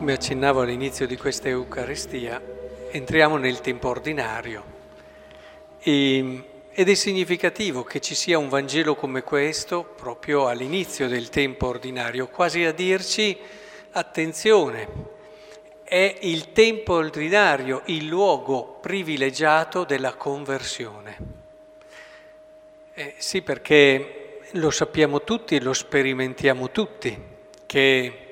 Come accennavo all'inizio di questa Eucaristia, entriamo nel tempo ordinario e, ed è significativo che ci sia un Vangelo come questo proprio all'inizio del tempo ordinario, quasi a dirci attenzione, è il tempo ordinario il luogo privilegiato della conversione. Eh, sì, perché lo sappiamo tutti lo sperimentiamo tutti, che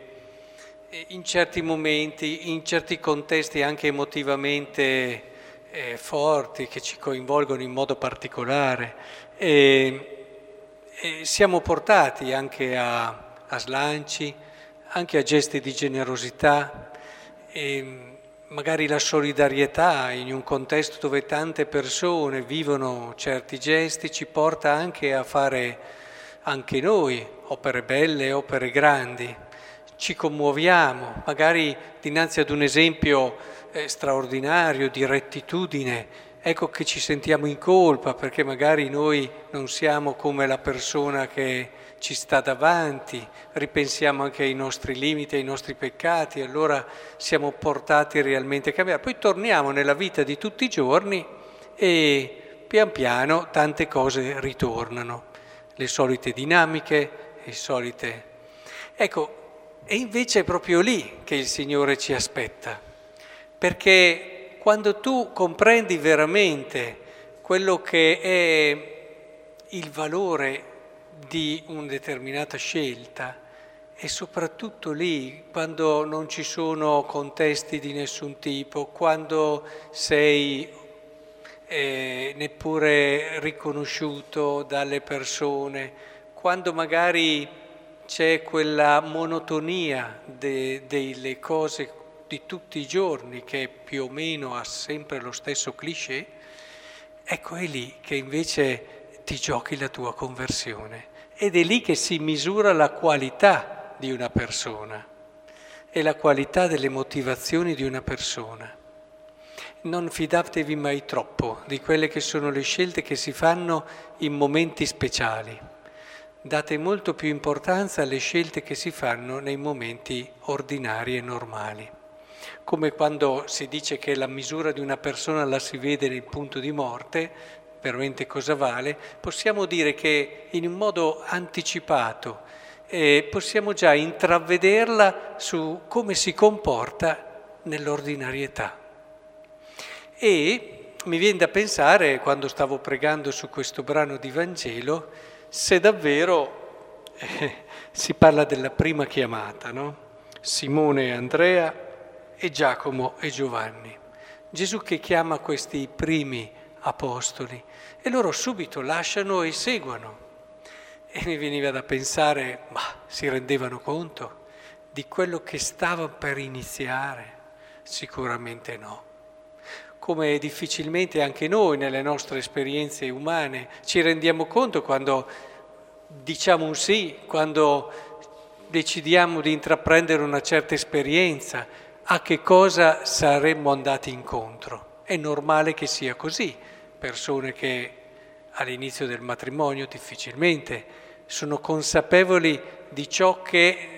in certi momenti, in certi contesti anche emotivamente eh, forti, che ci coinvolgono in modo particolare, e, e siamo portati anche a, a, slanci, anche a gesti di generosità, magari la solidarietà in un contesto dove tante persone vivono certi gesti ci porta anche a fare anche noi opere belle, opere grandi ci commuoviamo, magari dinanzi ad un esempio eh, straordinario di rettitudine, ecco che ci sentiamo in colpa perché magari noi non siamo come la persona che ci sta davanti, ripensiamo anche ai nostri limiti, ai nostri peccati, allora siamo portati realmente a cambiare. Poi torniamo nella vita di tutti i giorni e pian piano tante cose ritornano, le solite dinamiche, le solite... Ecco, e invece è proprio lì che il Signore ci aspetta, perché quando tu comprendi veramente quello che è il valore di una determinata scelta, e soprattutto lì, quando non ci sono contesti di nessun tipo, quando sei eh, neppure riconosciuto dalle persone, quando magari c'è quella monotonia de, delle cose di tutti i giorni che più o meno ha sempre lo stesso cliché, ecco è lì che invece ti giochi la tua conversione ed è lì che si misura la qualità di una persona e la qualità delle motivazioni di una persona. Non fidatevi mai troppo di quelle che sono le scelte che si fanno in momenti speciali date molto più importanza alle scelte che si fanno nei momenti ordinari e normali. Come quando si dice che la misura di una persona la si vede nel punto di morte, veramente cosa vale, possiamo dire che in un modo anticipato eh, possiamo già intravvederla su come si comporta nell'ordinarietà. E mi viene da pensare, quando stavo pregando su questo brano di Vangelo, se davvero eh, si parla della prima chiamata, no? Simone e Andrea e Giacomo e Giovanni. Gesù che chiama questi primi apostoli e loro subito lasciano e seguono. E mi veniva da pensare, ma si rendevano conto di quello che stava per iniziare? Sicuramente no come difficilmente anche noi nelle nostre esperienze umane ci rendiamo conto quando diciamo un sì, quando decidiamo di intraprendere una certa esperienza, a che cosa saremmo andati incontro. È normale che sia così. Persone che all'inizio del matrimonio difficilmente sono consapevoli di ciò che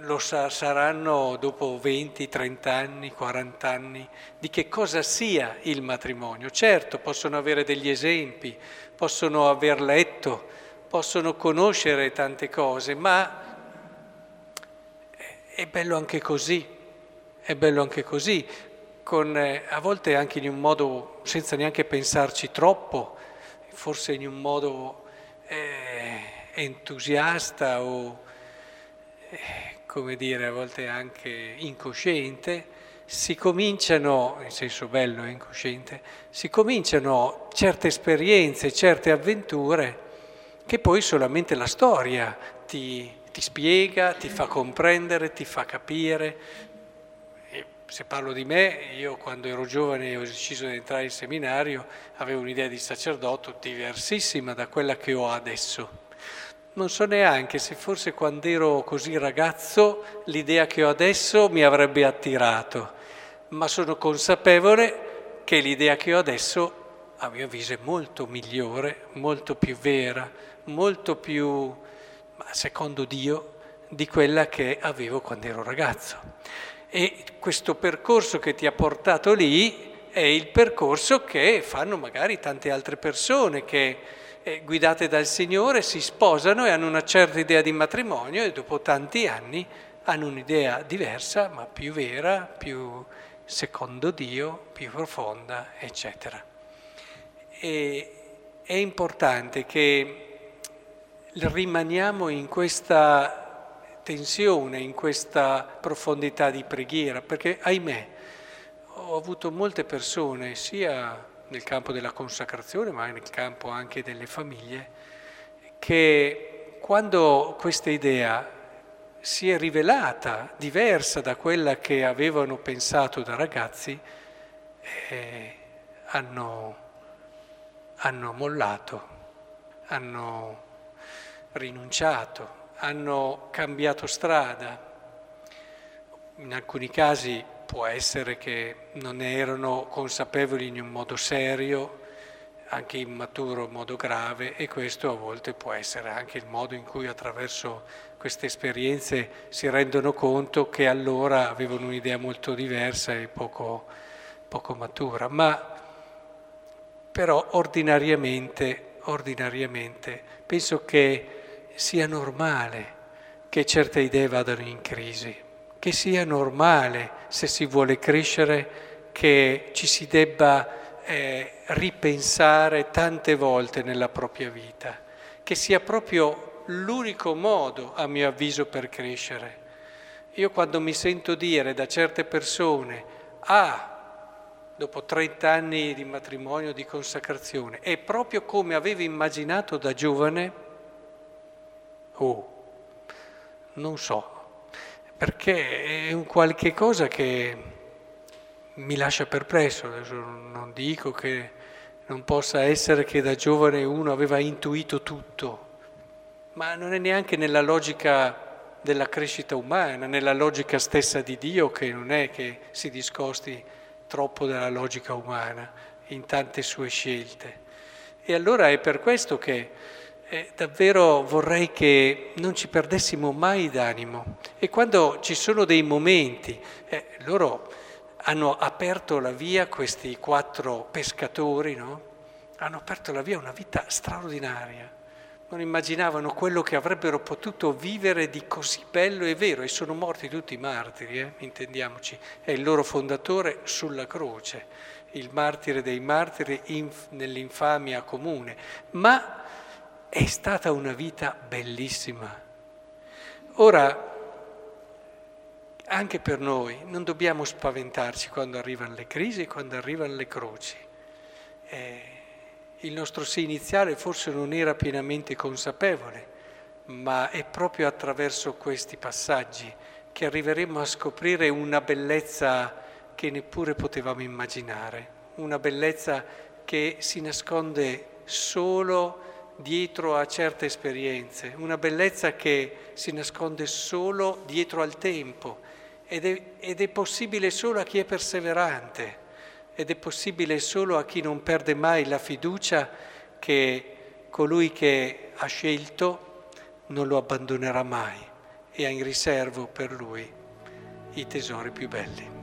lo saranno dopo 20, 30 anni, 40 anni, di che cosa sia il matrimonio. Certo, possono avere degli esempi, possono aver letto, possono conoscere tante cose, ma è bello anche così, è bello anche così, con, eh, a volte anche in un modo senza neanche pensarci troppo, forse in un modo eh, entusiasta o come dire, a volte anche incosciente, si cominciano, in senso bello e incosciente, si cominciano certe esperienze, certe avventure che poi solamente la storia ti, ti spiega, ti fa comprendere, ti fa capire. E se parlo di me, io quando ero giovane e ho deciso di entrare in seminario avevo un'idea di sacerdote diversissima da quella che ho adesso non so neanche se forse quando ero così ragazzo l'idea che ho adesso mi avrebbe attirato, ma sono consapevole che l'idea che ho adesso, a mio avviso, è molto migliore, molto più vera, molto più, secondo Dio, di quella che avevo quando ero ragazzo. E questo percorso che ti ha portato lì è il percorso che fanno magari tante altre persone che eh, guidate dal Signore si sposano e hanno una certa idea di matrimonio e dopo tanti anni hanno un'idea diversa, ma più vera, più secondo Dio, più profonda, eccetera. E è importante che rimaniamo in questa tensione, in questa profondità di preghiera, perché ahimè ho avuto molte persone, sia nel campo della consacrazione, ma nel campo anche delle famiglie, che quando questa idea si è rivelata diversa da quella che avevano pensato da ragazzi, eh, hanno, hanno mollato, hanno rinunciato, hanno cambiato strada. In alcuni casi può essere che non erano consapevoli in un modo serio, anche immaturo in modo grave e questo a volte può essere anche il modo in cui attraverso queste esperienze si rendono conto che allora avevano un'idea molto diversa e poco, poco matura. Ma però ordinariamente, ordinariamente penso che sia normale che certe idee vadano in crisi, che sia normale, se si vuole crescere, che ci si debba eh, ripensare tante volte nella propria vita, che sia proprio l'unico modo, a mio avviso, per crescere. Io quando mi sento dire da certe persone, ah, dopo 30 anni di matrimonio, di consacrazione, è proprio come avevo immaginato da giovane, Oh, non so, perché è un qualche cosa che mi lascia perplesso. Non dico che non possa essere che da giovane uno aveva intuito tutto, ma non è neanche nella logica della crescita umana, nella logica stessa di Dio che non è che si discosti troppo dalla logica umana in tante sue scelte. E allora è per questo che eh, davvero vorrei che non ci perdessimo mai d'animo. E quando ci sono dei momenti, eh, loro hanno aperto la via, questi quattro pescatori, no? hanno aperto la via a una vita straordinaria. Non immaginavano quello che avrebbero potuto vivere di così bello e vero e sono morti tutti i martiri, eh? intendiamoci. È il loro fondatore sulla croce, il martire dei martiri inf- nell'infamia comune. Ma è stata una vita bellissima. Ora, anche per noi non dobbiamo spaventarci quando arrivano le crisi quando arrivano le croci. Eh, il nostro sì iniziale forse non era pienamente consapevole, ma è proprio attraverso questi passaggi che arriveremo a scoprire una bellezza che neppure potevamo immaginare, una bellezza che si nasconde solo dietro a certe esperienze, una bellezza che si nasconde solo dietro al tempo ed è, ed è possibile solo a chi è perseverante ed è possibile solo a chi non perde mai la fiducia che colui che ha scelto non lo abbandonerà mai e ha in riservo per lui i tesori più belli.